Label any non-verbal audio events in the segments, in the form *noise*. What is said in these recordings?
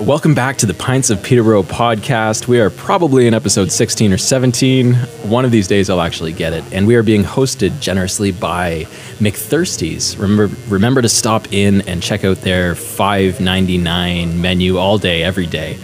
Welcome back to the Pints of Peterborough podcast. We are probably in episode 16 or 17. One of these days I'll actually get it. And we are being hosted generously by McThirsty's. Remember remember to stop in and check out their 5.99 menu all day every day.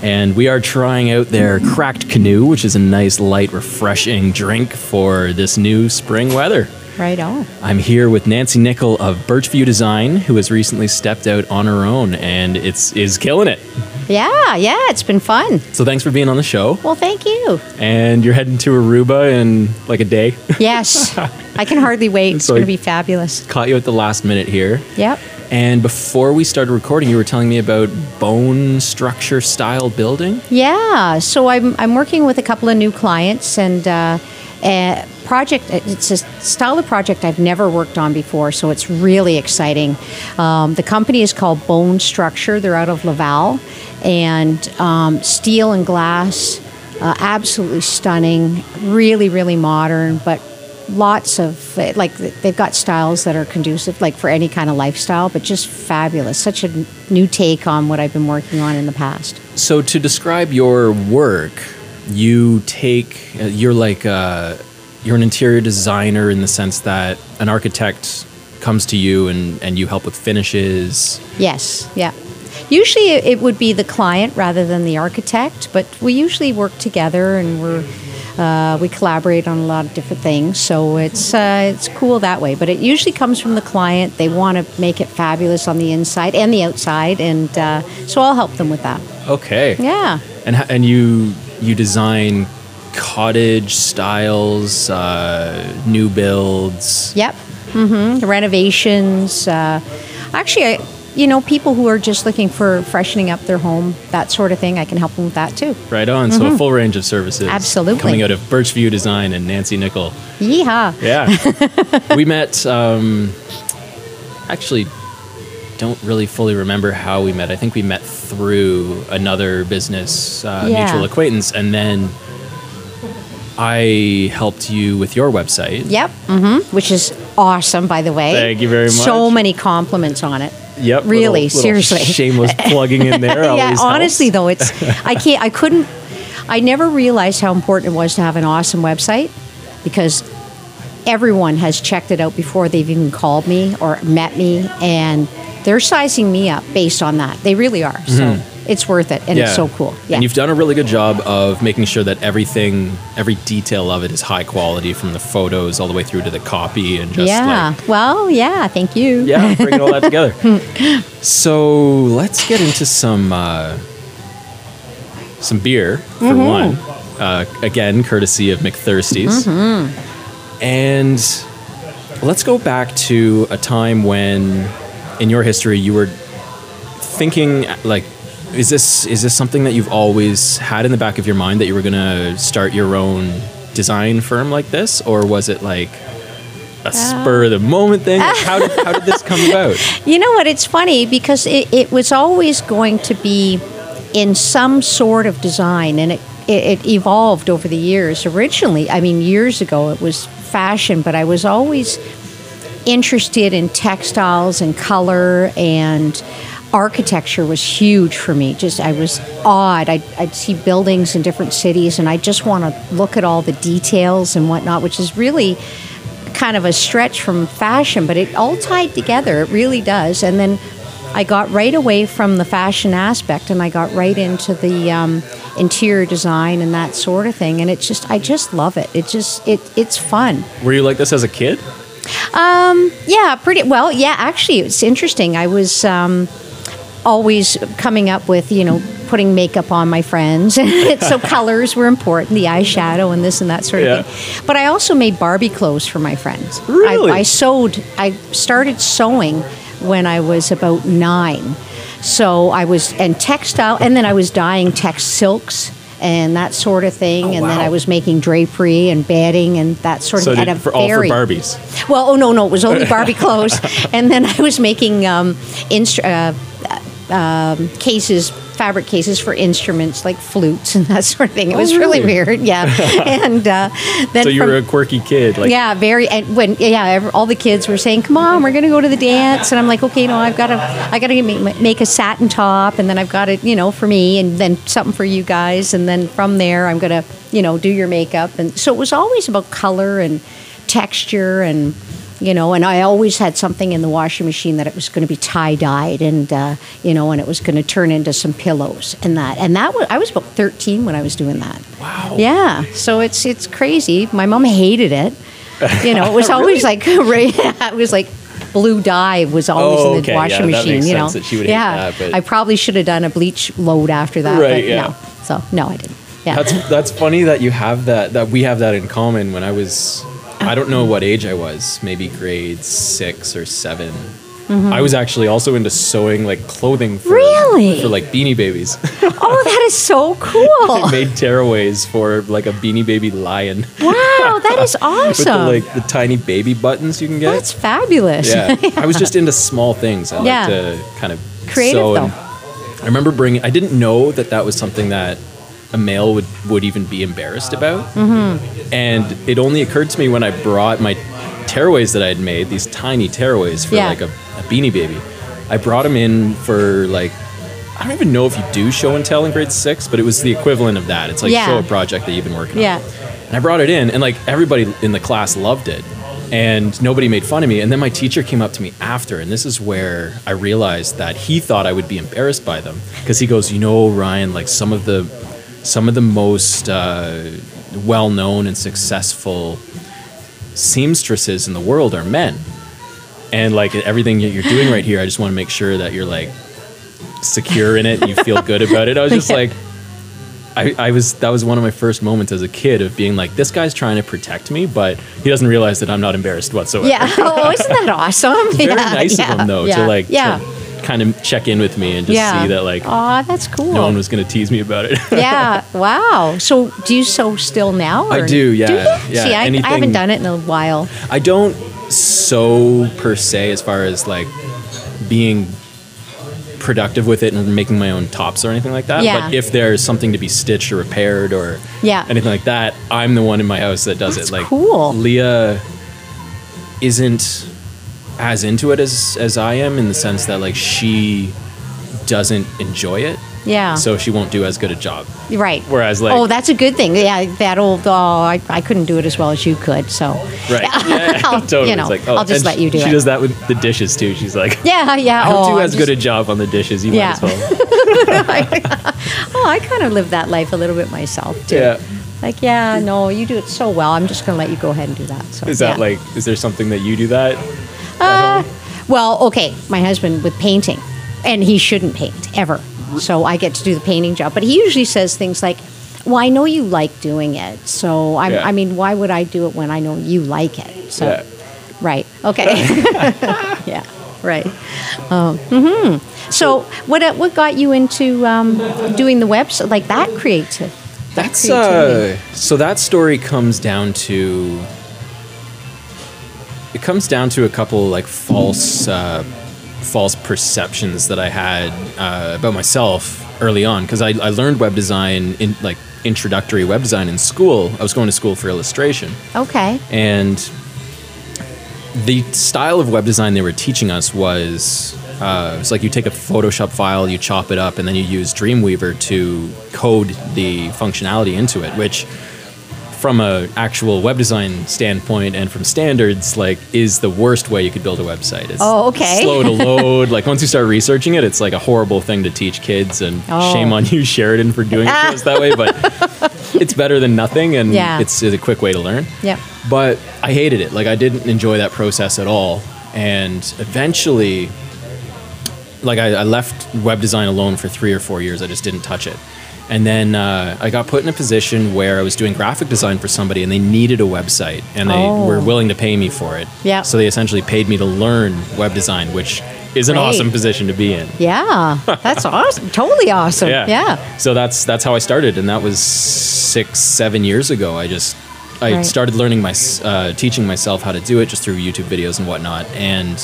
And we are trying out their cracked canoe, which is a nice light refreshing drink for this new spring weather. Right on. I'm here with Nancy Nickel of Birchview Design, who has recently stepped out on her own and it's is killing it. Yeah, yeah, it's been fun. So thanks for being on the show. Well, thank you. And you're heading to Aruba in like a day. Yes, *laughs* I can hardly wait. It's So- going to be fabulous. Caught you at the last minute here. Yep. And before we started recording, you were telling me about bone structure style building. Yeah, so I'm, I'm working with a couple of new clients and uh, a project. It's a style of project I've never worked on before, so it's really exciting. Um, the company is called Bone Structure. They're out of Laval, and um, steel and glass, uh, absolutely stunning. Really, really modern, but lots of like they've got styles that are conducive like for any kind of lifestyle but just fabulous such a new take on what i've been working on in the past So to describe your work, you take uh, you're like uh, you're an interior designer in the sense that an architect comes to you and, and you help with finishes. Yes, yeah. Usually it would be the client rather than the architect, but we usually work together and we're uh, we collaborate on a lot of different things. So it's uh, it's cool that way. But it usually comes from the client. They want to make it fabulous on the inside and the outside, and uh, so I'll help them with that. Okay. Yeah. And and you you design cottage styles, uh, new builds. Yep. hmm Renovations. Uh, actually, I, you know, people who are just looking for freshening up their home, that sort of thing, I can help them with that too. Right on. So a full range of services. Mm-hmm. Absolutely. Coming out of Birchview Design and Nancy Nickel. Yeehaw. Yeah. *laughs* we met, um, actually, don't really fully remember how we met. I think we met through another business uh, Yeah. mutual acquaintance. And then I helped you with your website. Yep. hmm Which is awesome, by the way. Thank you very much. So many compliments on it. Yep. Really, little- little seriously. Shameless *laughs* plugging in there. yeah. Honestly, helps. though, it's I can't. I couldn't. I never realized how important it was to have an awesome website because everyone has checked it out before they've even called me or met me, and they're sizing me up based on that. They really are. So it's worth it, and it's so cool. Yeah. And you've done a really good job of making sure that everything, every detail of it is high quality from the photos all the way through to the copy and just yeah. like, well, yeah. Thank you. yeah, *laughs* bringing all that together. *laughs* so let's get into some, uh, some beer for Mm-hmm. one. Uh, again, courtesy of McThirsty's. Mm-hmm. And let's go back to a time when, in your history, you were thinking like is this is this something that you've always had in the back of your mind that you were going to start your own design firm like this or was it like a uh. spur of the moment thing Like, how, did, how did this come *laughs* about You know what? It's funny because it, it was always going to be in some sort of design, and it, it, it evolved over the years. Originally, I mean, years ago, it was fashion, but I was always interested in textiles and color and architecture was huge for me just i was awed I'd, I'd see buildings in different cities and i just want to look at all the details and whatnot which is really kind of a stretch from fashion, but it all tied together. It really does. And then I got right away from the fashion aspect, and I got right into the um, interior design and that sort of thing. And it's just, I just love it. It just, it, it's fun. were you like this as a kid Um, yeah, pretty well. Yeah, actually, it's interesting. I was um, always coming up with, you know, putting makeup on my friends. *laughs* so *laughs* colors were important, the eyeshadow and this and that sort of Yeah. thing. But I also made Barbie clothes for my friends. Really? I, I sewed. I started sewing when I was about nine. So I was and textile, and then I was dyeing text silks. And that sort of thing, Oh, and then. I was making drapery and bedding and that sort so of at for all for barbies well, oh no, no, it was only *laughs* Barbie clothes, and then I was making um, instru- uh, um, cases, fabric cases for instruments like flutes and *laughs* that sort of thing. It Oh, was really? really? weird, yeah. *laughs* and uh, then So you from- were a quirky kid, like yeah, very. And when yeah, all the kids were saying, "Come on, we're going to go to the dance," and I'm like, "Okay, no, I've got to, I got to make, make a satin top, and then I've got it, you know, for me, and then something for you guys, and then from there, I'm going to, you know, do your makeup." And so it was always about color and texture and. You know, and I always had something in the washing machine that it was going to be tie dyed, and uh, you know, and it was going to turn into some pillows and that, and that was I was about thirteen when I was doing that. wow. Yeah, so it's it's crazy. My mom hated it. You know, it was *laughs* always like *laughs* it was like blue dye was always Oh, in the okay, washing yeah, machine. you know, that she would hate yeah. that, but- I probably should have done a bleach load after that. Right, but yeah. No, so no, I didn't. Yeah. That's that's funny that you have that that we have that in common. When I was, I don't know what age I was, maybe grade six or 7 mm-hmm. I was actually also into sewing like clothing for Really? for like beanie babies. *laughs* oh, that is so cool. *laughs* I made tearaways for like a beanie baby lion wow, that *laughs* is with awesome. the like the tiny baby buttons you can get. That's fabulous. yeah, I was just into small things. I Yeah. like to kind of Creative, sew and- I remember bringing. I didn't know that that was something that a male would would even be embarrassed about. Mm-hmm. And it only occurred to me when I brought my tearaways that I had made, these tiny tearaways for Yeah. like a, a beanie baby. I brought them in for like. I don't even know if you do show and tell in grade six, but it was the equivalent of that. It's like Yeah. show a project that you've been working on. Yeah. on. And I brought it in, and like everybody in the class loved it, and nobody made fun of me. And then my teacher came up to me after, and this is where I realized that he thought I would be embarrassed by them because he goes, "You know, Ryan, like some of the some of the most uh, well-known and successful seamstresses in the world are men, and like everything that you're doing right here, I just want to make sure that you're like secure in it and you feel good about it." I was *laughs* just like. I, I was that was one of my first moments as a kid of being like this guy's trying to protect me but he doesn't realize that I'm not embarrassed whatsoever. Yeah. Oh, isn't that *laughs* awesome? Very yeah. nice yeah. of him though yeah. to like yeah. to kind of check in with me and just yeah. see that like Oh, that's cool. no one was going to tease me about it. *laughs* yeah. Wow. So do you sew still now? I do, yeah, Do yeah, See, I, I haven't done it in a while. I don't sew per se as far as like being productive with it and making my own tops or anything like that. Yeah. But if there's something to be stitched or repaired or Yeah. anything like that, I'm the one in my house that does That's it. Like cool. Leah isn't as into it as as I am in the sense that like she doesn't enjoy it. Yeah. So she won't do as good a job. right. Whereas like oh, that's a good thing. Yeah, that old. Oh, I, I couldn't do it as well as you could. So. Right. *laughs* Yeah, I'll, *laughs* totally. You know, like, oh, I'll just and let you do she it. She does that with the dishes too. She's like, *laughs* Yeah, yeah. I don't oh, do as good a job on the dishes. You Yeah. might as well. Oh, I kind of live that life a little bit myself too. Yeah. Like, yeah, no, you do it so well. I'm just gonna let you go ahead and do that. So. Is that yeah. like? Is there something that you do that? Uh, well, okay, my husband with painting, and he shouldn't paint ever. So I get to do the painting job. But he usually says things like, "Well, I know you like doing it, so I'm, Yeah. I mean, why would I do it when I know you like it?" So, Yeah. right, okay, *laughs* *laughs* yeah, right. Um, hmm So, what uh, what got you into um, doing the website like that creative? that That's uh. So that story comes down to. It comes down to a couple like false, uh, false perceptions that I had uh, about myself early on because I, I learned web design in like introductory web design in school. I was going to school for illustration. okay. And the style of web design they were teaching us was uh, it's like you take a Photoshop file, you chop it up, and then you use Dreamweaver to code the functionality into it, which from a actual web design standpoint and from standards like is the worst way you could build a website it's Oh, okay. slow to *laughs* load like once you start researching it it's like a horrible thing to teach kids and Oh. shame on you sheridan for doing it to us that way but *laughs* it's better than nothing and Yeah. it's, it's a quick way to learn Yeah. but I hated it. Like I didn't enjoy that process at all. And eventually, like I, I left web design alone for three or four years. I just didn't touch it. And then uh, I got put in a position where I was doing graphic design for somebody, and they needed a website, and they Oh. were willing to pay me for it. Yeah. So they essentially paid me to learn web design, which is an Great. awesome position to be in. Yeah, *laughs* that's awesome. Totally awesome. Yeah. yeah. So that's that's how I started, and that was six, seven years ago. I just I Right. started learning my uh, teaching myself how to do it just through YouTube videos and whatnot, and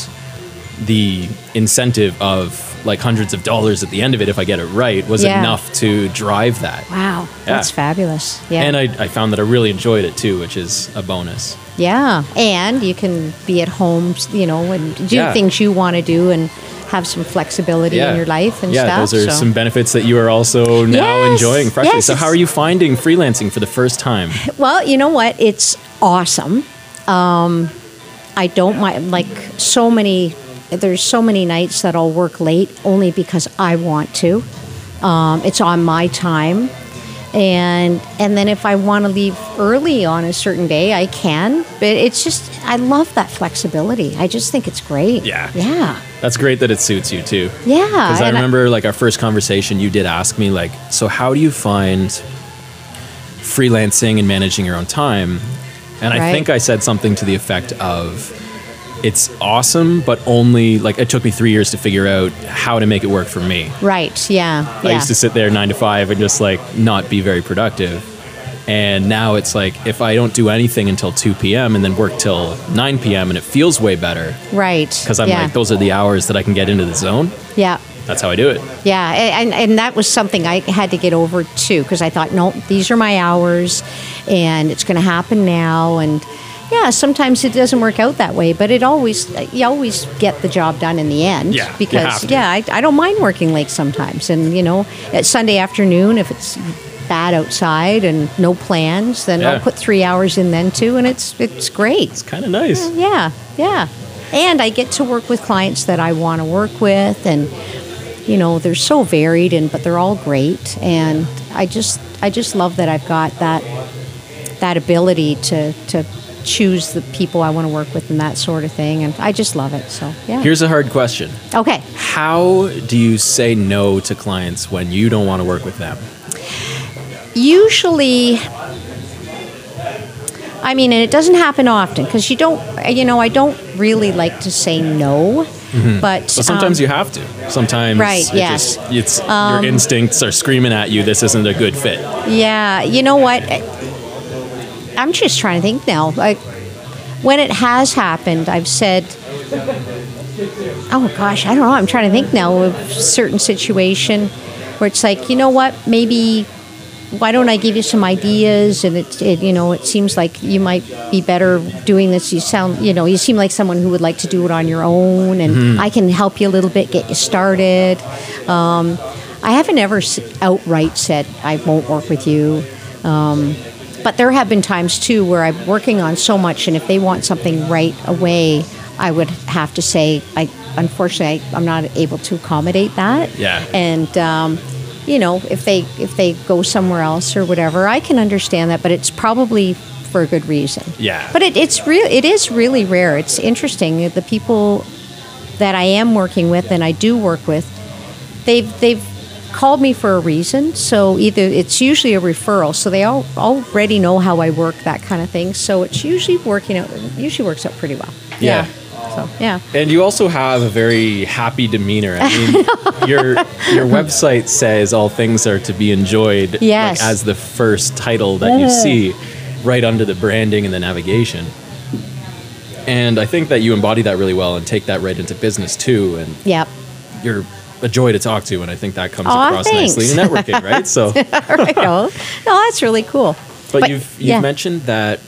the incentive of like hundreds of dollars at the end of it if I get it right was Yeah. enough to drive that. Wow, that's fabulous. Yeah. And I, I found that I really enjoyed it too, which is a bonus. Yeah, and you can be at home, you know, and do Yeah. things you want to do and have some flexibility in your life and yeah, stuff. those are so. some benefits that you are also now Yes, enjoying freshly. yes, so, how are you finding freelancing for the first time? Well, you know what? It's awesome. Um, I don't mind like so many. There's so many nights that I'll work late only because I want to. Um, it's on my time, and and then if I want to leave early on a certain day, I can. But it's just I love that flexibility. I just think it's great. Yeah. Yeah. That's great that it suits you too. Yeah. Because I remember, like, our first conversation, you did ask me, like, so how do you find freelancing and managing your own time? And I think I said something to the effect of, it's awesome, but only, like, it took me three years to figure out how to make it work for me. Right. Yeah. I yeah. used to sit there nine to five and just, like, not be very productive. And now it's like, if I don't do anything until 2 p.m. and then work till 9 p.m., and it feels way better right. because I'm yeah. like, those are the hours that I can get into the zone. Yeah. That's how I do it. Yeah, and, and that was something I had to get over too because I thought, no, these are my hours, and it's going to happen now. And yeah, sometimes it doesn't work out that way, but it always you always get the job done in the end. Yeah, because yeah, I, I don't mind working late sometimes, and you know, at Sunday afternoon if it's bad outside and no plans, then Yeah. I'll put three hours in then too, and it's it's great. It's kind of nice. Yeah, yeah. And I get to work with clients that I want to work with and you know, they're so varied and but they're all great and I just I just love that I've got that that ability to to choose the people I want to work with and that sort of thing and I just love it. So, yeah. Here's a hard question. okay. How do you say no to clients when you don't want to work with them? Usually I mean, and it doesn't happen often because you don't, you know, I don't really like to say no, but But sometimes um, you have to. Sometimes Right, it yes. Um, just, it's your instincts are screaming at you. This isn't a good fit. Yeah, you know what? I'm just trying to think now. Like when it has happened, I've said, "Oh gosh, I don't know." I'm trying to think now of a certain situation where it's like, you know what? Maybe why don't I give you some ideas? And it, it you know, it seems like you might be better doing this. You sound, you know, you seem like someone who would like to do it on your own, and I can help you a little bit, get you started. Um, I haven't ever outright said I won't work with you. Um, but there have been times too where I'm working on so much, and if they want something right away, I would have to say, I unfortunately I, I'm not able to accommodate that. Yeah. And um, you know, if they if they go somewhere else or whatever, I can understand that, but it's probably for a good reason. Yeah. But it, it's real. It is really rare. It's interesting. The people that I am working with and I do work with, they've they've called me for a reason. So either it's usually a referral, so they all already know how I work, that kind of thing. So it's usually working out. Usually works out pretty well. Yeah. So yeah. And you also have a very happy demeanor. I mean, *laughs* your your website says all things are to be enjoyed Yes. like, as the first title that you see right under the branding and the navigation. And I think that you embody that really well and take that right into business too. And Yep. you're a joy to talk to, and I think that comes Aw, across thanks. nicely in networking, right? So, *laughs* right. No, no, that's really cool. but, you've you've yeah. mentioned that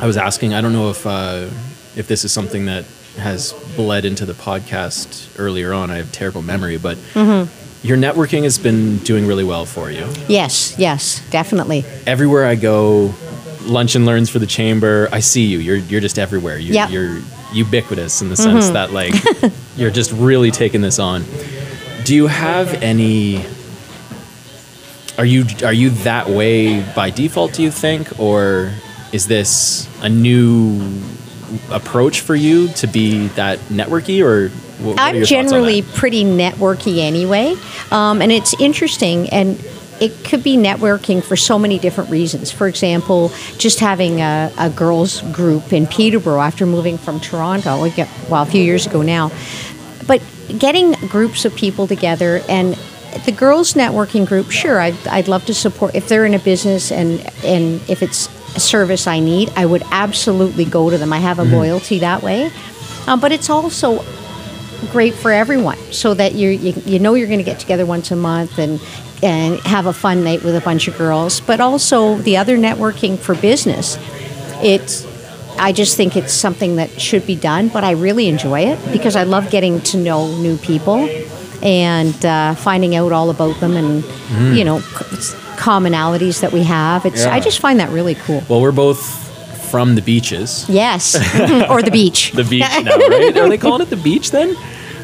I was asking. I don't know if uh, if this is something that has bled into the podcast earlier on. I have terrible memory, but Mm-hmm. your networking has been doing really well for you. Yes, yes, definitely. Everywhere I go, lunch and learns for the chamber. I see you. You're you're just everywhere. You're, Yep. you're ubiquitous in the sense Mm-hmm. that like *laughs* you're just really taking this on. Do you have any? Are you are you that way by default? Do you think, or is this a new approach for you to be that networky, or wh- what I'm your thoughts on generally pretty networky anyway, um, and it's interesting and. It could be networking for so many different reasons. For example, just having a, a girls' group in Peterborough after moving from Toronto, well, a few years ago now. But getting groups of people together and the girls' networking group, sure, I'd, I'd love to support. If they're in a business and, and if it's a service I need, I would absolutely go to them. I have a loyalty that way. Um, but it's also great for everyone, so that you you, you know you're going to get together once a month and and have a fun night with a bunch of girls, but also the other networking for business. It's I just think it's something that should be done, but I really enjoy it because I love getting to know new people and uh, finding out all about them and you know c- commonalities that we have. It's Yeah. I just find that really cool. Well, we're both from the beaches. Yes, *laughs* or the beach. The beach now, right? Are they calling it the beach then?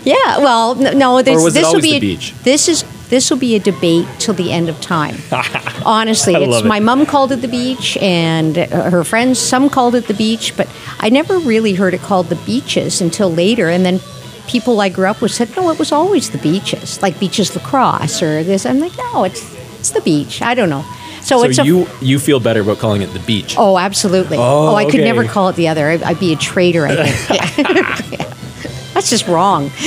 Yeah, well, no, this, this will be the beach? This is this will be a debate till the end of time. *laughs* Honestly, it's it. my mom called it the beach, and uh, her friends some called it the beach, but I never really heard it called the beaches until later, and then. People I grew up with said, "No, it was always the beaches, like beaches lacrosse or this." I'm like, "No, it's it's the beach." I don't know. So, So it's a you you feel better about calling it the beach? Oh, absolutely. Oh, I could never call it the other. I- I'd be a traitor, I think. *laughs* *laughs* That's just wrong. *laughs*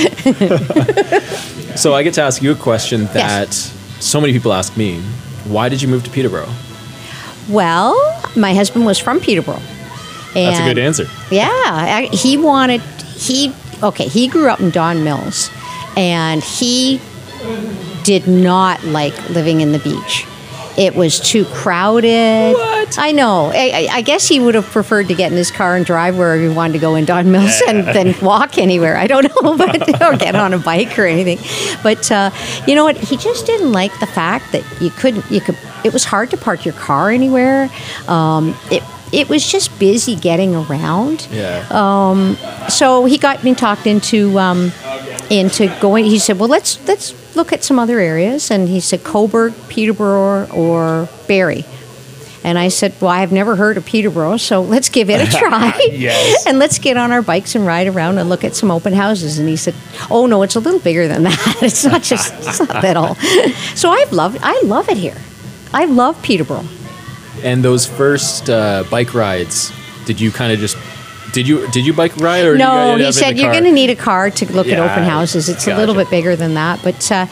So I get to ask you a question that so many people ask me. Why did you move to Peterborough? Well, my husband was from Peterborough. That's a good answer. Yeah, I- he wanted he okay. He grew up in Don Mills, and he did not like living in the beach. It was too crowded. What? I know. I, I- guess he would have preferred to get in his car and drive wherever he wanted to go in Don Mills and then walk anywhere. I don't know, *laughs* but or get on a bike or anything. But uh, you know what? He just didn't like the fact that you couldn't. You could. It was hard to park your car anywhere. Um, it it was just busy getting around Yeah. Um, so he got me talked into um, into going. He said, "Well, let's let's look at some other areas." And he said, "Cobourg, Peterborough, or Barrie." And I said, "Well, I've never heard of Peterborough, so let's give it a *laughs* try. Yes. and let's get on our bikes and ride around and look at some open houses." And he said, "Oh no, it's a little bigger than that. *laughs* It's not just it's not all." So I've loved I love it here. I love Peterborough. and those first uh, bike rides, did you kind of just did you did you bike ride or did you No, guys he said you're going to need a car to look at open houses. It's a little bit bigger than that, but uh,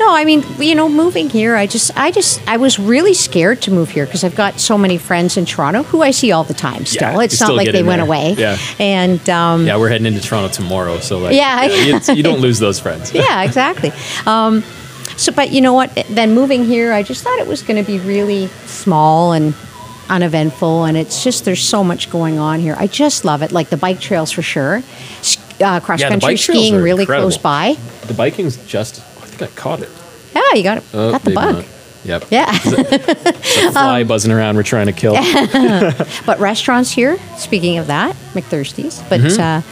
no, I mean, you know, moving here, I just, I just, I was really scared to move here because I've got so many friends in Toronto who I see all the time. Still, you it's not still like they went there. away. Yeah. and um, Yeah, we're heading into Toronto tomorrow, so like Yeah. you, you don't *laughs* lose those friends. yeah, exactly. Um, so, but you know what? Then moving here, I just thought it was going to be really small and uneventful, and it's just there's so much going on here. I just love it. Like the bike trails for sure. Uh, cross Yeah, country skiing really incredible. close by. The biking's just I think I caught it. Yeah, you got it. Oh, got the bug. not. Yep. Yeah. *laughs* *laughs* Fly Um, buzzing around we're trying to kill. *laughs* But restaurants here, speaking of that, McThirsty's, but Mm-hmm. uh,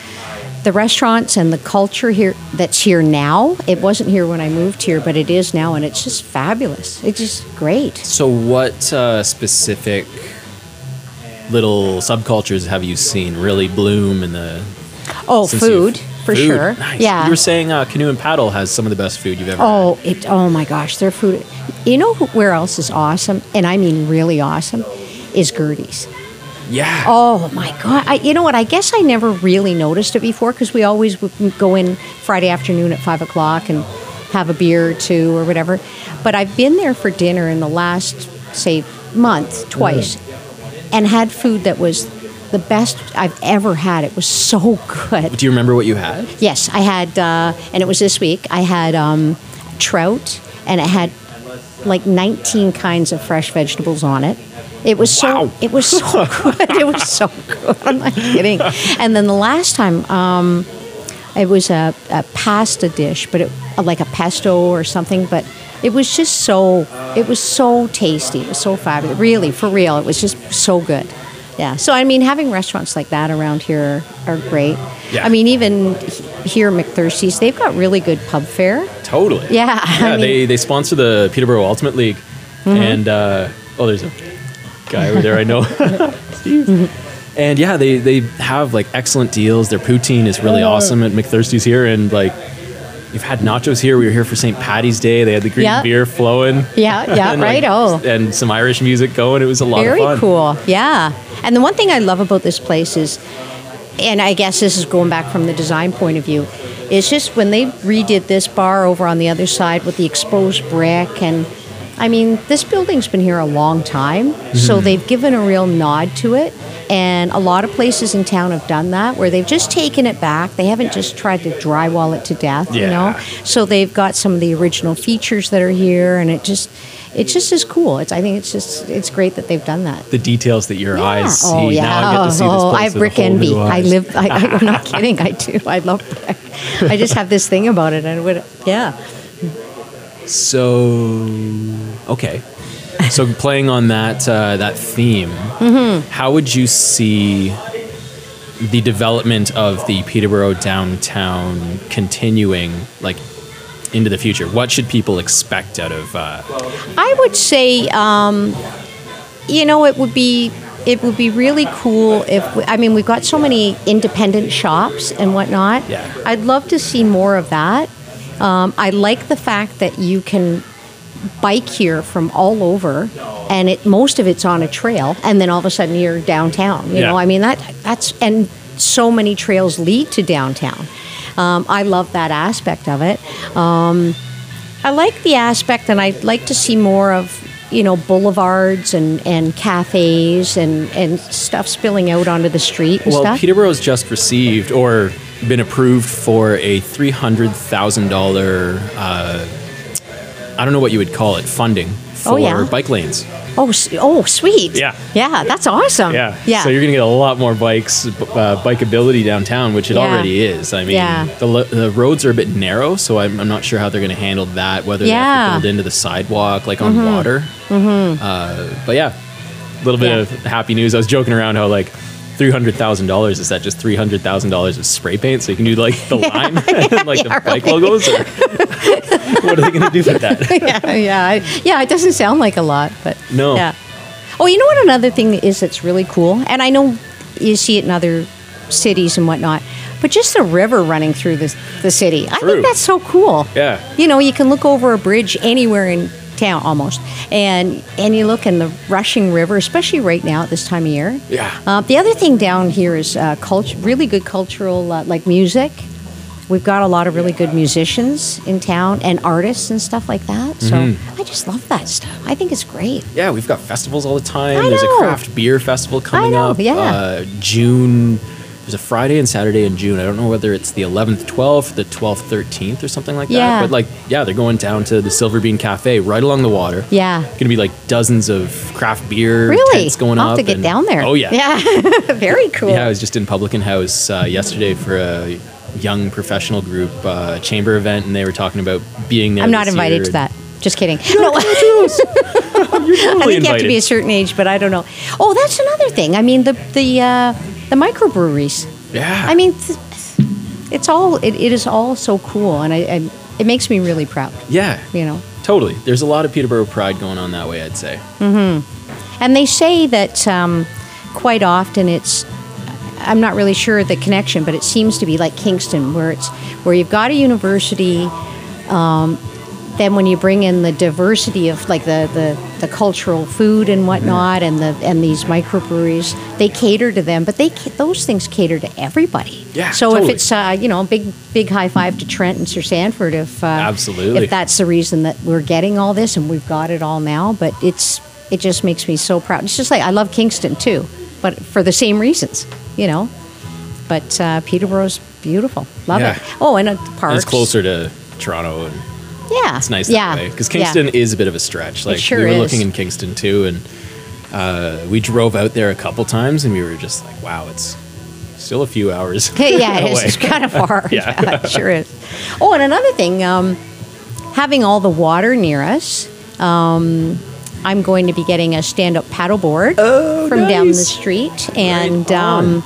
the restaurants and the culture here that's here now, it wasn't here when I moved here, but it is now, and it's just fabulous. It's just great. So, what uh, specific little subcultures have you seen really bloom in the Oh, food, for Food, sure. Nice. Yeah. You were saying uh, Canoe and Paddle has some of the best food you've ever had. Oh, it. Oh my gosh, their food. You know where else is awesome, and I mean really awesome, is Gertie's. Yeah. Oh my god! I, you know what? I guess I never really noticed it before because we always would go in Friday afternoon at five o'clock and have a beer or two or whatever. But I've been there for dinner in the last say month twice, and had food that was the best I've ever had. It was so good. Do you remember what you had? Yes, I had, uh, and it was this week. I had um, trout, and it had like 19 kinds of fresh vegetables on it. It was so. It was so *laughs* good. It was so good. I'm not kidding. And then the last time, um, it was a, a pasta dish, but it like a pesto or something. But it was just so. It was so tasty. It was so fabulous. Really, for real, it was just so good. Yeah. So I mean, having restaurants like that around here are great. Yeah. I mean, even here McThirsty's, they've got really good pub fare. Totally. Yeah, I Yeah, mean- they, they sponsor the Peterborough Ultimate League. And, uh, oh, there's a guy over there I know. *laughs* Steve. And yeah, they, they have like excellent deals. Their poutine is really oh. awesome at McThirsty's here. And like, you've had nachos here. We were here for St. Patty's Day. They had the green Yeah. beer flowing. Yeah, yeah, *laughs* and, like, right. Oh, And some Irish music going. It was a lot very of fun. Very cool. Yeah. And the one thing I love about this place is, and I guess this is going back from the design point of view, is just when they redid this bar over on the other side with the exposed brick and. I mean, this building's been here a long time, so Mm-hmm. they've given a real nod to it, And a lot of places in town have done that where they've just taken it back. They haven't just tried to drywall it to death, you know. So they've got some of the original features that are here, and it just it just is cool. It's I think it's just it's great that they've done that. The details that your eyes see. Oh yeah. Now I get to see this oh, I have brick envy. I live. I, I'm not *laughs* kidding. I do. I love brick. I just have this thing about it. I would. Yeah. So okay. So playing on that uh, that theme, Mm-hmm. how would you see the development of the Peterborough downtown continuing, like into the future? What should people expect out of? Uh, I would say, um, you know, it would be it would be really cool if we, I mean we've got so many independent shops and whatnot. Yeah. I'd love to see more of that. Um, I like the fact that you can bike here from all over, and it most of it's on a trail, and then all of a sudden you're downtown. You Yeah. know, I mean that that's and so many trails lead to downtown. Um, I love that aspect of it. Um, I like the aspect, and I'd like to see more of you know boulevards and, and cafes and, and stuff spilling out onto the street and well, stuff. Peterborough's just received or been approved for a three hundred thousand dollar. Uh, I don't know what you would call it, funding for Oh, yeah. bike lanes. oh, oh, sweet. Yeah. yeah, that's awesome. Yeah. yeah. So you're going to get a lot more bikes, uh, bikeability downtown, which it Yeah. already is. I mean, Yeah. the, the roads are a bit narrow, so I'm, I'm not sure how they're going to handle that, whether they have Yeah. Mm-hmm. to build into the sidewalk, like on water. Mm-hmm. Uh, but yeah, a little bit Yeah. of happy news. I was joking around how, like, $300,000 is that just $300,000 of spray paint so you can do like the *laughs* line *laughs* like *laughs* Yeah, the bike really. logos or what are they going to do with that yeah, yeah, I- yeah. It doesn't sound like a lot, but No. Yeah. Oh, you know what? Another thing is that's really cool, and I know you see it in other cities and whatnot, but just the river running through the the city. I think that's so cool. Yeah. You know, you can look over a bridge anywhere in town almost, and and you look in the rushing river, especially right now at this time of year. Yeah. Uh, the other thing down here is uh, culture, really good cultural, uh, like music. We've got a lot of really good musicians in town and artists and stuff like that. So Mm-hmm. I just love that stuff. I think it's great. Yeah, we've got festivals all the time. There's a craft beer festival coming know, up. yeah. Uh, June. There's a Friday and Saturday in June. I don't know whether it's the 11th, 12th, the 12th, 13th, or something like Yeah. that. But like, yeah, they're going down to the Silver Bean Cafe right along the water. Yeah. Going to be like dozens of craft beer Really? tents going I'll up. have to get and- down there. Oh yeah. Yeah. *laughs* Very cool. Yeah, I was just in Publican House uh, yesterday for a young professional group uh, chamber event, and they were talking about being there. I'm not invited to that. Just kidding. No, *laughs* You're *laughs* I totally think you have to be a certain age, but I don't know. Oh, that's another thing. I mean, the the uh, the microbreweries. yeah. I mean, it's all it, it is all so cool, and I, I it makes me really proud. yeah. You know. Totally. There's a lot of Peterborough pride going on that way, I'd say. Mm-hmm. And they say that um, quite often it's, I'm not really sure the connection, but it seems to be like Kingston, where it's where you've got a university. Um, then when you bring in the diversity of like the, the, the cultural food and whatnot, and the and these microbreweries, they cater to them, but they those things cater to everybody. Yeah, So totally. if it's uh, you know big big high five to Trent and Sir Sandford if uh, Absolutely. if that's the reason that we're getting all this and we've got it all now, but it's it just makes me so proud. It's just like I love Kingston too, but for the same reasons, you know. But uh, Peterborough's beautiful. Love Yeah. it. Oh, and uh, And parks. it's closer to Toronto, and Yeah, it's nice yeah. that way. Because yeah. Kingston is a bit of a stretch. Like sure we were is. looking in Kingston too, and uh, we drove out there a couple times, and we were just like, "Wow, it's still a few hours." *laughs* yeah, *laughs* it is. away. Kind of far. *laughs* Yeah. it sure is. Oh, and another thing, um, having all the water near us, um, I'm going to be getting a stand-up paddleboard Oh, from down the street, and Right um,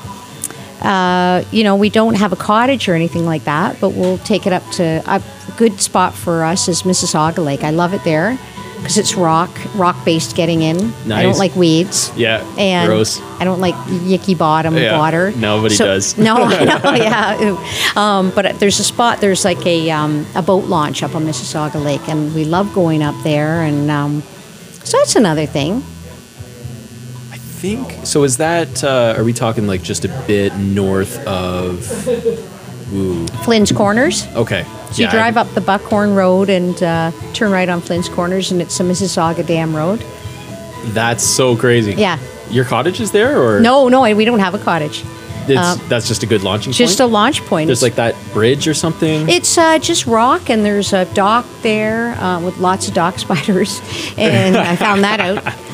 uh, you know we don't have a cottage or anything like that, but we'll take it up to a good spot for us is Mississauga Lake. I love it there because it's rock, rock-based getting in. I don't like weeds. Yeah, And gross. I don't like yicky bottom Yeah, water. nobody does. No, *laughs* *laughs* I know, yeah. Um, but there's a spot, there's like a, um, a boat launch up on Mississauga Lake, and we love going up there. And um, so that's another thing. I think so. Is that? Uh, are we talking like just a bit north of? Ooh, Flynn's Corners. okay. So you drive up the Buckhorn Road and uh, turn right on Flynn's Corners, and it's the Mississauga Dam Road. That's so crazy. Yeah, Your cottage is there, or No, no, we don't have a cottage. It's, uh, that's just a good launching point. Just a launch point. There's like that bridge or something. It's uh, just rock, and there's a dock there uh, with lots of dock *laughs* spiders, and I found that out. *laughs*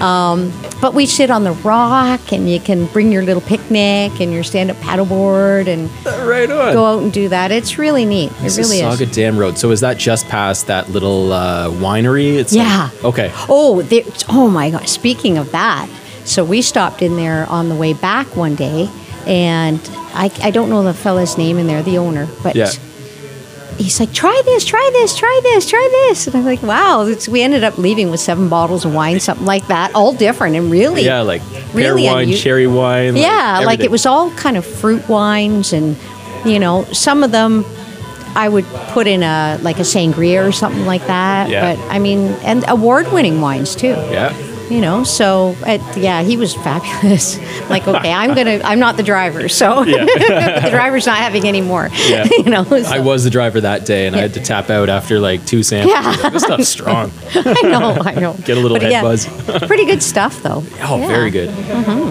Um, but we sit on the rock, and you can bring your little picnic and your stand-up paddleboard, and right on. go out and do that. It's really neat. It This really is. Saga Dam Road. So is that just past that little uh, winery? It's like- Yeah. okay. Oh, there, oh my God! Speaking of that, so we stopped in there on the way back one day, and I, I don't know the fella's name in there, the owner, but Yeah. He's like, "Try this, try this, try this, try this," and I'm like, "Wow!" It's, we ended up leaving with seven bottles of wine, something like that, all different and really, Yeah, like pear really wine, unu- cherry wine. yeah, like everything. it was all kind of fruit wines, and you know, some of them I would put in a like a sangria or something like that. Yeah. But I mean, and award-winning wines too. Yeah. You know, so it, yeah, he was fabulous. *laughs* like, okay, I'm gonna, I'm not the driver, so *laughs* the driver's not having any more. Yeah. *laughs* you know, so- I was the driver that day, and I had to tap out after like two samples. Yeah. This stuff's strong. I know, I know. Get a little But head buzz. pretty good stuff though. Oh, Yeah. Mm-hmm. very good.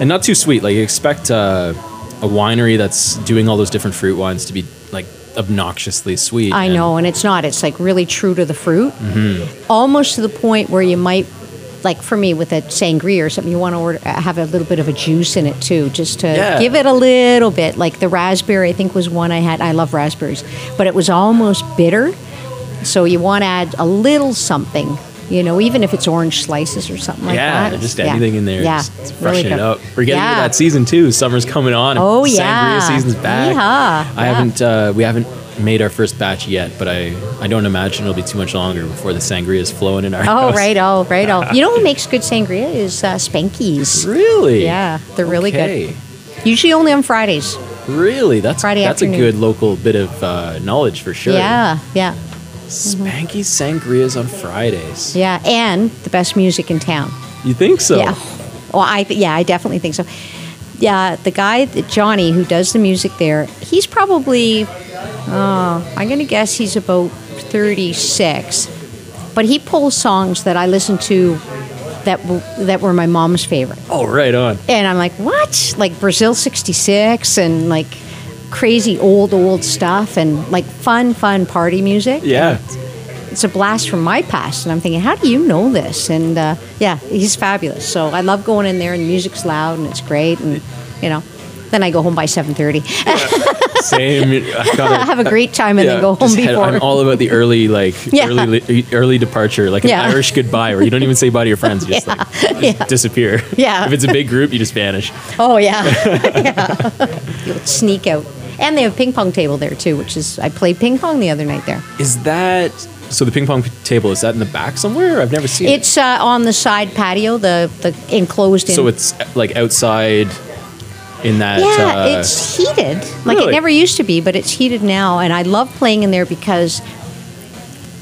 And not too sweet. Like you expect uh, a winery that's doing all those different fruit wines to be like obnoxiously sweet. I and- know, and it's not. It's like really true to the fruit, Mm-hmm. almost to the point where you might, like for me with a sangria or something, you want to order, have a little bit of a juice in it too, just to Yeah. give it a little bit. Like the raspberry, I think was one I had. I love raspberries, but it was almost bitter, so you want to add a little something. You know, even if it's orange slices or something like yeah, that. just Yeah. Just anything in there. Yeah, just it's freshen really it up. We're getting Yeah. into that season too. Summer's coming on. Oh, Sangria yeah. season's back. Yeehaw. I Yeah. haven't. Uh, we haven't made our first batch yet, but I I don't imagine it'll be too much longer before the sangria is flowing in our Oh, house. right, oh, right, oh. You know who *laughs* makes good sangria is uh, Spankies. Really? Yeah, they're really Okay. good. Usually only on Fridays. Really? That's Friday that's afternoon. a good local bit of uh, knowledge for sure. Yeah, yeah, Spanky sangrias on Fridays. yeah, and the best music in town. You think so? Yeah. Well, I th- yeah, I definitely think so. Yeah, the guy Johnny who does the music there, he's probably, uh, I'm gonna guess he's about 36, but he pulls songs that I listen to that w- that were my mom's favorite. Oh, right on. And I'm like, what? Like Brazil 66 and like crazy old, old stuff and like fun, fun party music. Yeah. It's a blast from my past. And I'm thinking, how do you know this? And uh, yeah, he's fabulous. So I love going in there and the music's loud and it's great. And, you know, then I go home by 7.30. *laughs* Same. I gotta, have a great time and then go home just head- I'm all about the early, like Yeah. early, early departure, like an Yeah. Irish goodbye, where you don't even say bye to your friends, you just like *laughs* just Yeah. disappear. Yeah. If it's a big group, you just vanish. oh, yeah. *laughs* yeah. You'll sneak out. And they have a ping pong table there too, which is, I played ping pong the other night there. Is that so? The ping pong table is that in the back somewhere? I've never seen it. It's uh, on the side patio, the, the enclosed it. in. So it's like outside in that. Yeah, uh, it's heated. Like Really? it never used to be, but it's heated now. And I love playing in there because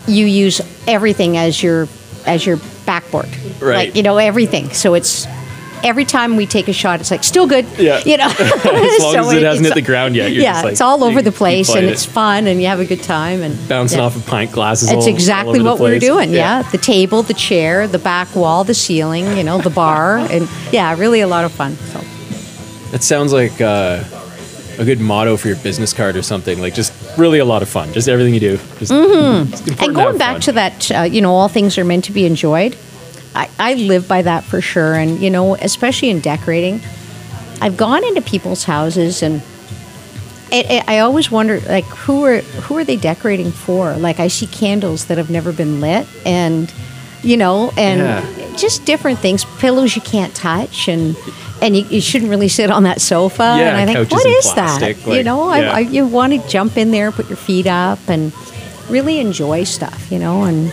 you use everything as your as your backboard. Right. Like you know everything. So it's every time we take a shot, it's like still good. Yeah. You know. *laughs* *laughs* as long as it hasn't hit the ground yet. You're yeah, just like, it's all you over the place, and playing it's fun, and you have a good time, and bouncing yeah. off of pint glasses. It's all- all exactly the what we were doing. Yeah. the table, the chair, the back wall, the ceiling. You know, the bar, *laughs* and yeah, really a lot of fun. So. That sounds like uh, a good motto for your business card or something. Like just really a lot of fun. Just everything you do. Just, Mm-hmm. And going back to that, uh, you know, all things are meant to be enjoyed. I, I live by that for sure. And, you know, especially in decorating, I've gone into people's houses and it, it, I always wonder, like, who are who are they decorating for? Like, I see candles that have never been lit, and you know, and Yeah. just different things, pillows you can't touch, and and you, you shouldn't really sit on that sofa. Yeah, and I think, what plastic, that? you know, yeah. I, I, you want to jump in there, put your feet up, and really enjoy stuff. You know, and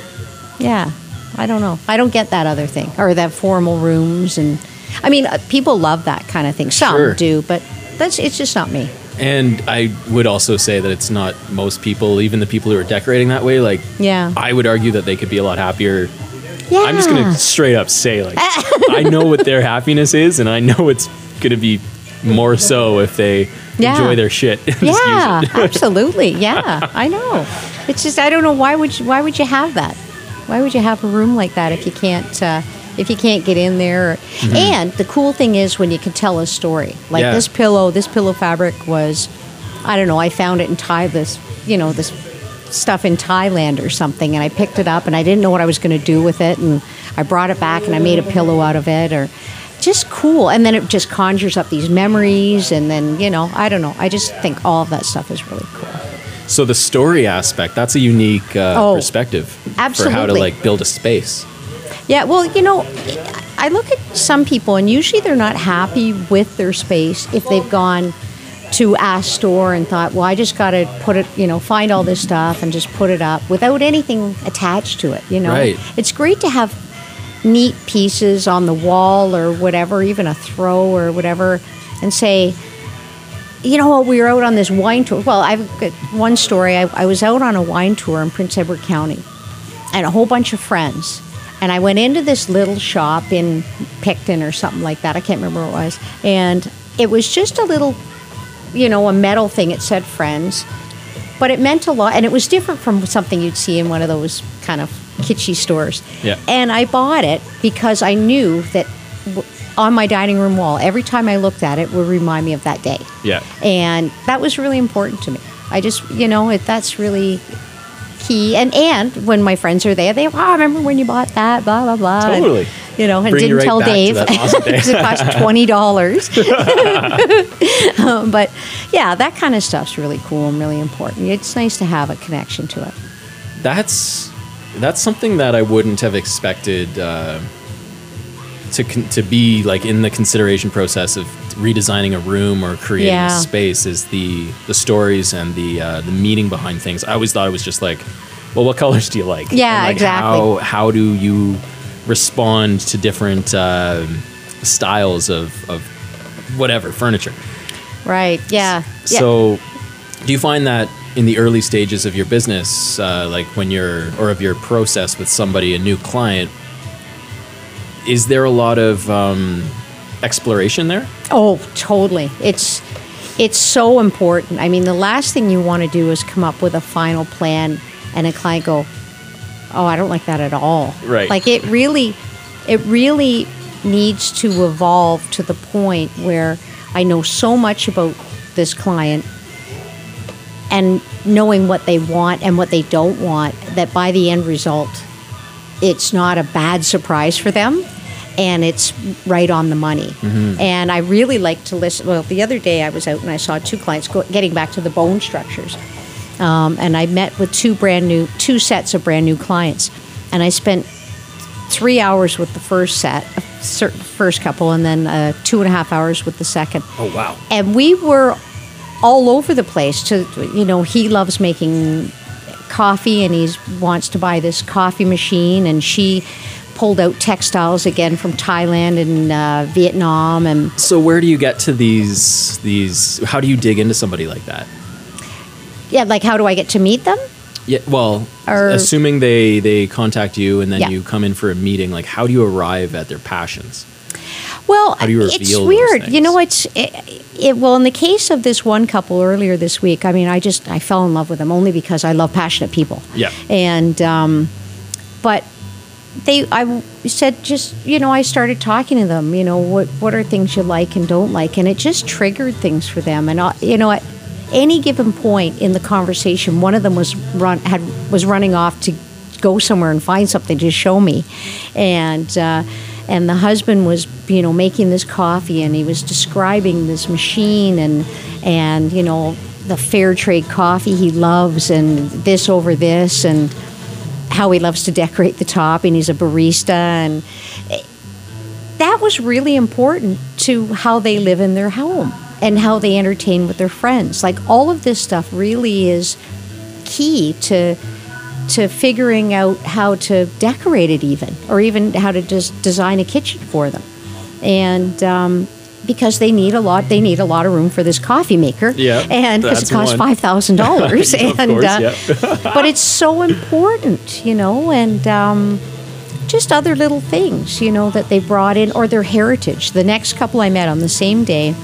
yeah, I don't know. I don't get that other thing or that formal rooms, and I mean, uh, people love that kind of thing. Some Sure. do, but that's it's just not me. And I would also say that it's not most people, even the people who are decorating that way. Like, Yeah. I would argue that they could be a lot happier. Yeah. I'm just gonna straight up say, like, *laughs* I know what their happiness is, and I know it's gonna be more so if they Yeah. enjoy their shit. and *laughs* just use Yeah, *laughs* absolutely. Yeah, I know. It's just I don't know why would you, why would you have that? Why would you have a room like that if you can't uh, if you can't get in there. And the cool thing is when you can tell a story. Like Yeah. this pillow, this pillow fabric was, I don't know, I found it in Thai, this, you know, this stuff in Thailand or something, and I picked it up and I didn't know what I was going to do with it, and I brought it back and I made a pillow out of it, or just cool. And then it just conjures up these memories, and then, you know, I don't know. I just think all of that stuff is really cool. So the story aspect, that's a unique uh, Oh, perspective for how to like build a space. Yeah, well, you know, I look at some people, and usually they're not happy with their space if they've gone to a store and thought, well, I just got to put it, you know, find all this stuff and just put it up without anything attached to it, you know? Right. It's great to have neat pieces on the wall or whatever, even a throw or whatever, and say, you know what, we were out on this wine tour. Well, I've got one story. I, I was out on a wine tour in Prince Edward County and a whole bunch of friends. And I went into this little shop in Picton or something like that. I can't remember what it was. And it was just a little, you know, a metal thing. It said friends. But it meant a lot. And it was different from something you'd see in one of those kind of kitschy stores. Yeah. And I bought it because I knew that on my dining room wall, every time I looked at it, would remind me of that day. Yeah. And that was really important to me. I just, you know, it, that's really key. And and when my friends are there, they, oh, I remember when you bought that, blah blah blah. And, Totally. you know, and Bring didn't right tell Dave awesome *laughs* it cost *laughs* twenty dollars. *laughs* um, but yeah, that kind of stuff's really cool and really important. It's nice to have a connection to it. That's that's something that I wouldn't have expected uh, to con- to be like in the consideration process of redesigning a room or creating Yeah. a space is the the stories and the uh, the meaning behind things. I always thought it was just like, well, what *laughs* colors do you like? Yeah, And, like, exactly. How how do you respond to different uh, styles of of whatever furniture? Right? Yeah. yeah. So, do you find that in the early stages of your business, uh, like when you're, or of your process with somebody, a new client, is there a lot of um, exploration there? Oh, totally. It's it's so important. I mean, the last thing you want to do is come up with a final plan and a client go, "Oh, I don't like that at all." Right. Like it really it really needs to evolve to the point where I know so much about this client and knowing what they want and what they don't want that by the end result it's not a bad surprise for them and it's right on the money. And i really like to listen well the other day i was out and i saw two clients go, getting back to the bone structures. Um, and i met with two brand new two sets of brand new clients. And i spent three hours with the first set first couple and then uh, two and a half hours with the second. Oh wow! and we were all over the place to you know he loves making coffee and he wants to buy this coffee machine and she pulled out textiles again from thailand and uh, vietnam and So where do you get to these these? How do you dig into somebody like that? yeah like how do i get to meet them Yeah, well, Or- assuming they they contact you and then Yeah. you come in for a meeting, like how do you arrive at their passions? Well, How do you it's weird. You know, it's it, it. Well, in the case of this one couple earlier this week, I mean, I just I fell in love with them only because I love passionate people. Yeah. And um, but they, I said, just you know, I started talking to them. You know, what what are things you like and don't like, and it just triggered things for them. And uh, you know, at any given point in the conversation, one of them was run had was running off to go somewhere and find something to show me, and. Uh, and the husband was you know making this coffee and he was describing this machine and and you know the fair trade coffee he loves and this over this and how he loves to decorate the top and he's a barista and that was really important to how they live in their home and how they entertain with their friends. Like all of this stuff really is key to to figuring out how to decorate it even or even how to just design a kitchen for them. And um, because they need a lot they need a lot of room for this coffee maker. Yeah, and because it costs five thousand dollars. *laughs* *laughs* And course, uh, *laughs* but it's so important you know and um, just other little things you know that they brought in or their heritage. The next couple i met on the same day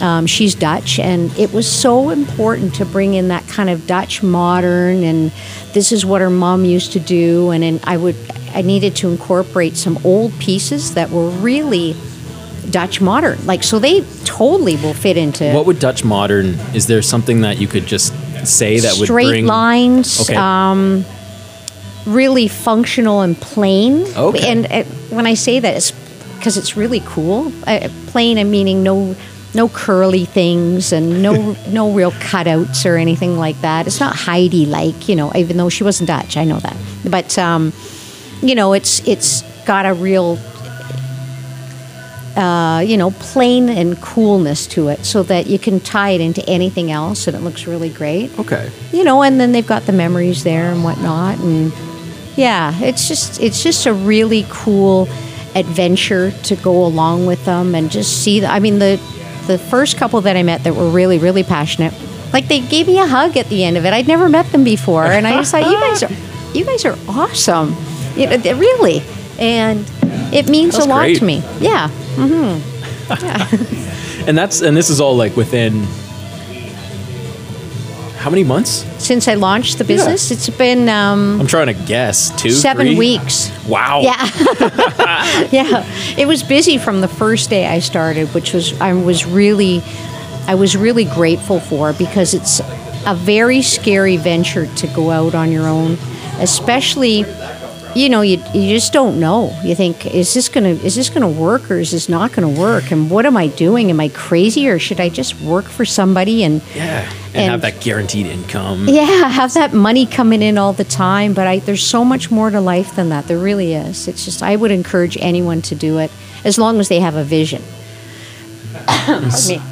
um, she's dutch and it was so important to bring in that kind of dutch modern and this is what her mom used to do and, and i would I needed to incorporate some old pieces that were really Dutch modern. Like so, they totally will fit into What would Dutch modern? Is there something that you could just say that would straight bring? lines. Okay. Um, really functional and plain. Okay. And uh, when I say that, it's because it's really cool. Uh, plain, I'm meaning no, no curly things and no, no real cutouts or anything like that. It's not Heidi like, you know, even though she wasn't Dutch, I know that. But um, you know, it's it's got a real. Uh, you know, plain and coolness to it, so that you can tie it into anything else, and it looks really great Okay. you know, and then they've got the memories there and whatnot, and yeah, it's just it's just a really cool adventure to go along with them and just see. The, I mean, the the first couple that I met that were really really passionate, like they gave me a hug at the end of it. I'd never met them before, and I just thought you guys are you guys are awesome, you know, really, and it means That's a lot great. to me. Yeah, mm-hmm. *laughs* And that's and this is all like within how many months? Since I launched the business, it's been um, I'm trying to guess. Two, seven three? weeks. Wow. Yeah, *laughs* *laughs* yeah. It was busy from the first day I started, which was I was really, I was really grateful for because it's a very scary venture to go out on your own, especially. You know, you, you just don't know. You think, is this gonna is this gonna work or is this not gonna work? And what am I doing? Am I crazy or should I just work for somebody and Yeah. And, And- have that guaranteed income. yeah, have that money coming in all the time. But I, there's so much more to life than that. There really is. It's just I would encourage anyone to do it as long as they have a vision. *coughs*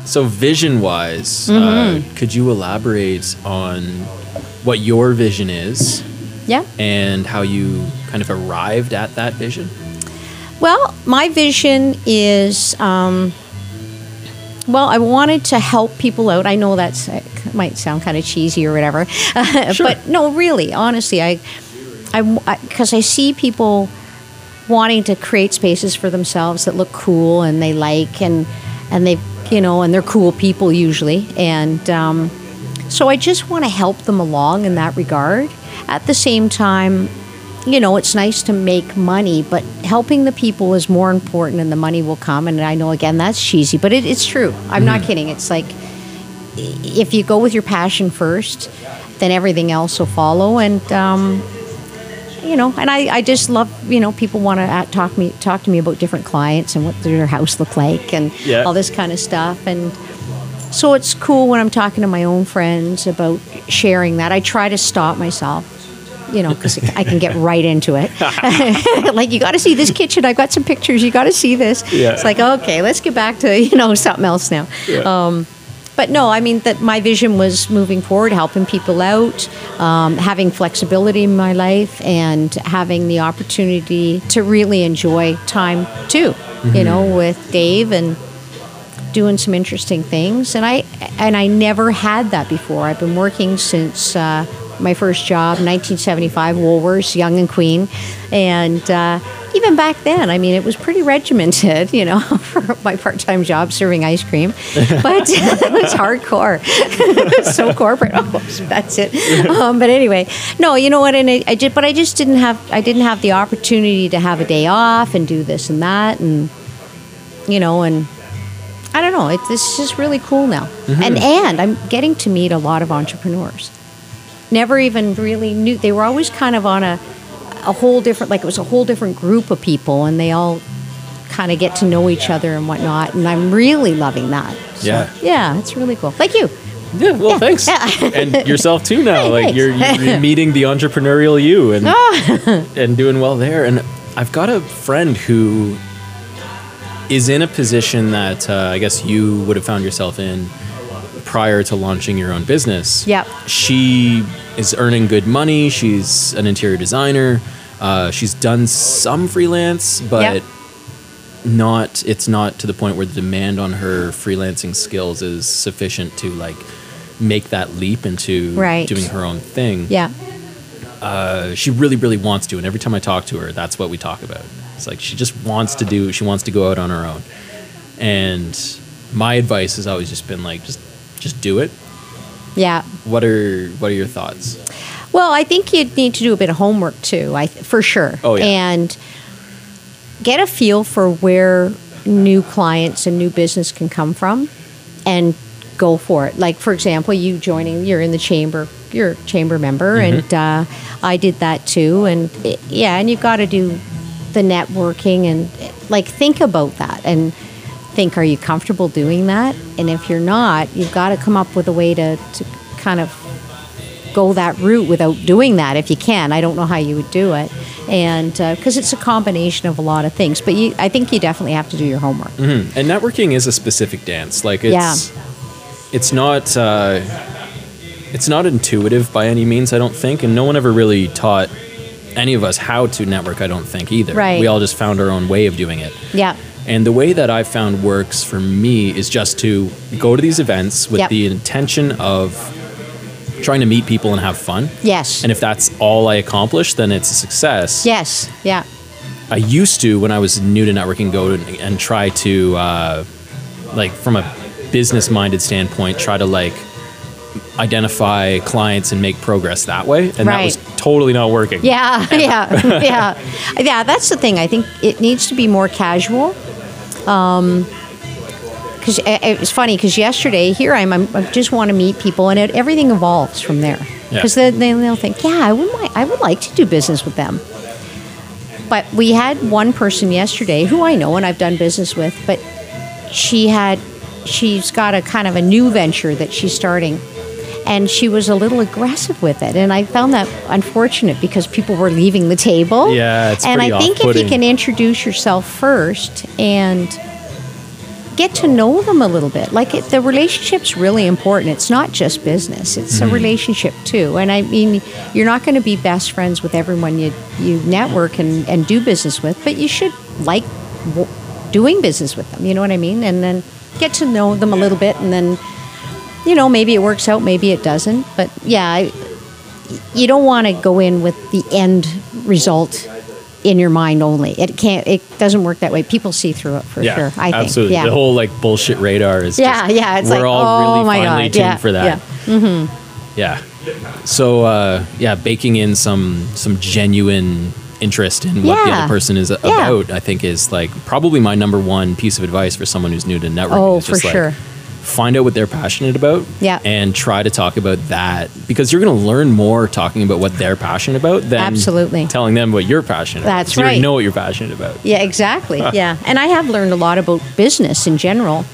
So vision wise, uh, Mm-hmm. could you elaborate on what your vision is Yeah. and how you kind of arrived at that vision? Well, my vision is, um, well, I wanted to help people out. I know that's it might sound kind of cheesy or whatever, *laughs* Sure. but no, really, honestly, I, I, because I, see people wanting to create spaces for themselves that look cool and they like and and they you know and they're cool people usually and um, so I just want to help them along in that regard. At the same time, you know, it's nice to make money, but helping the people is more important and the money will come. And I know, again, that's cheesy, but it, it's true. I'm not kidding. It's like if you go with your passion first, then everything else will follow. And, um, you know, and I, I just love, you know, people want to talk me talk to me about different clients and what their house look like and Yeah. all this kind of stuff. And so it's cool when I'm talking to my own friends about sharing that. I try to stop myself, you know, because *laughs* I can get right into it. *laughs* like, you got to see this kitchen. I've got some pictures. You got to see this. Yeah. It's like, okay, let's get back to, you know, something else now. Um, but no, I mean, that my vision was moving forward, helping people out, um, having flexibility in my life, and having the opportunity to really enjoy time too, you know, with Dave and doing some interesting things and I and I never had that before. I've been working since uh, my first job, 1975, Woolworths, Yonge and Queen, and uh, even back then, I mean, it was pretty regimented, *laughs* you know, *laughs* for my part-time job serving ice cream, but *laughs* it was hardcore, so corporate. Oh, that's it. Um, but anyway, no, you know what? And I, I did, but I just didn't have I didn't have the opportunity to have a day off and do this and that and you know and I don't know. It, this is just really cool now, and and I'm getting to meet a lot of entrepreneurs. Never even really knew they were always kind of on a a whole different like it was a whole different group of people, and they all kind of get to know each other and whatnot. And I'm really loving that. So, Yeah. yeah, it's really cool. Like you. Yeah, well, Yeah, thanks. yeah. *laughs* and yourself too now. Hey, like you're, you're meeting the entrepreneurial you and Ah. *laughs* and doing well there. And I've got a friend who is in a position that uh, I guess you would have found yourself in prior to launching your own business. Yep. She is earning good money. She's an interior designer. Uh, she's done some freelance, but Yep. not. It's not to the point where the demand on her freelancing skills is sufficient to like make that leap into Right. doing her own thing. Yeah. Uh, she really, really wants to, and every time I talk to her, that's what we talk about. It's like she just wants to do. She wants to go out on her own, and my advice has always just been like, just, just do it. Yeah. What are what are your thoughts? Well, I think you need to do a bit of homework too. I for sure. Oh, yeah. And get a feel for where new clients and new business can come from, and go for it. Like for example, you joining, you're in the chamber, you're a chamber member, Mm-hmm. and uh, I did that too. And it, yeah, and you've got to do the networking and like think about that and think, are you comfortable doing that? And if you're not, you've got to come up with a way to, to kind of go that route without doing that if you can. I don't know how you would do it, and because it's a combination of a lot of things. But you, I think you definitely have to do your homework. And networking is a specific dance. Like it's it's not uh, it's not intuitive by any means. I don't think, and no one ever really taught any of us how to network. I don't think either. Right. We all just found our own way of doing it. Yeah, And the way that I've found works for me is just to go to these events with Yep. the intention of trying to meet people and have fun. yes, And if that's all I accomplish, then it's a success. yes, yeah, I used to, when I was new to networking, go and, and try to, uh, like, from a business minded standpoint, try to, like, identify clients and make progress that way. And that was totally not working. yeah, *laughs* yeah, *laughs* yeah, yeah. That's the thing. I think it needs to be more casual. Um, Because it was funny. Because yesterday, here I'm, I'm, I just want to meet people, and it, everything evolves from there. Yeah. Because then they, they'll think, yeah, I would, like, I would like to do business with them. But we had one person yesterday who I know and I've done business with, but she had, she's got a kind of a new venture that she's starting. And she was a little aggressive with it. And I found that unfortunate because people were leaving the table. Yeah, it's And I think if you can introduce yourself first and get to know them a little bit. Like it, the relationship's really important. It's not just business; it's Mm-hmm. a relationship too. And I mean, you're not going to be best friends with everyone you you network and, and do business with, but you should like w- doing business with them. You know what I mean? And then get to know them a little bit, and then you know maybe it works out, maybe it doesn't. But yeah, I, you don't want to go in with the end result in your mind only. It can't. It doesn't work that way. People see through it for Yeah, sure. I think. absolutely. Yeah. The whole like bullshit radar is Yeah, just, yeah, it's we're like, all oh really my finely God, tuned yeah, for that. Yeah. So uh, yeah, baking in some some genuine interest in what the other person is Yeah. about, I think is like probably my number one piece of advice for someone who's new to networking. Oh, just for like, sure. Find out what they're passionate about, Yeah. and try to talk about that because you're going to learn more talking about what they're passionate about than Absolutely. telling them what you're passionate. about. That's You right. know what you're passionate about. Yeah, exactly. *laughs* yeah, and I have learned a lot about business in general.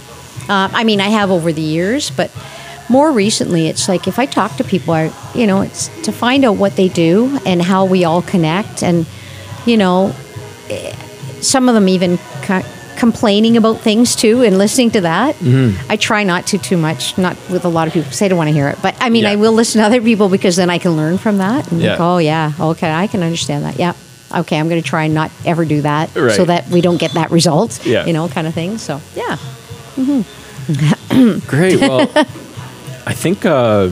Uh, I mean, I have over the years, but more recently, it's like if I talk to people, I, you know, it's to find out what they do and how we all connect, and you know, eh, some of them even complaining about things too, and listening to that. I try not to too much, not with a lot of people because they don't want to hear it. But I mean, Yeah. I will listen to other people because then I can learn from that. And Yeah. think, oh yeah, okay, I can understand that. Yeah. Okay, I'm going to try and not ever do that so that we don't get that result. Yeah. You know, kind of thing. So yeah. Great. Well, *laughs* I think uh,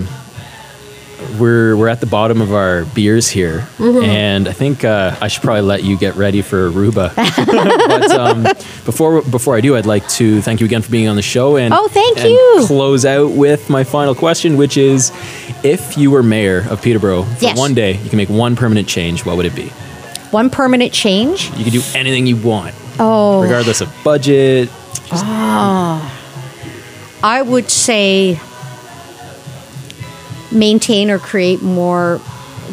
we're we're at the bottom of our beers here, Mm-hmm. and I think uh, I should probably let you get ready for Aruba. *laughs* but um, before before I do, I'd like to thank you again for being on the show and Oh, thank and you. Close out with my final question, which is, if you were mayor of Peterborough for Yes. one day, you can make one permanent change. What would it be? One permanent change. You can do anything you want, Oh, regardless of budget. I would say maintain or create more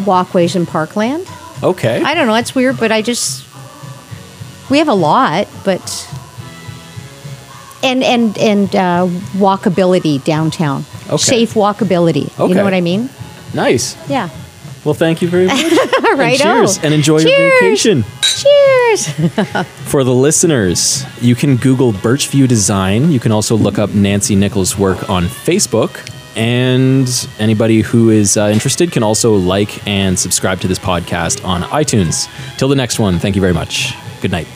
walkways in parkland. Okay. I don't know. It's weird, but I just we have a lot, but and and and uh, walkability downtown. Okay. Safe walkability. Okay. You know what I mean? nice. Yeah. Well, thank you very much. *laughs* All right. and cheers, and enjoy your vacation. Cheers. *laughs* For the listeners, you can Google Birchview Design. You can also look up Nancy Nichols' work on Facebook. And anybody who is uh, interested can also like and subscribe to this podcast on iTunes. Till the next one, thank you very much. Good night.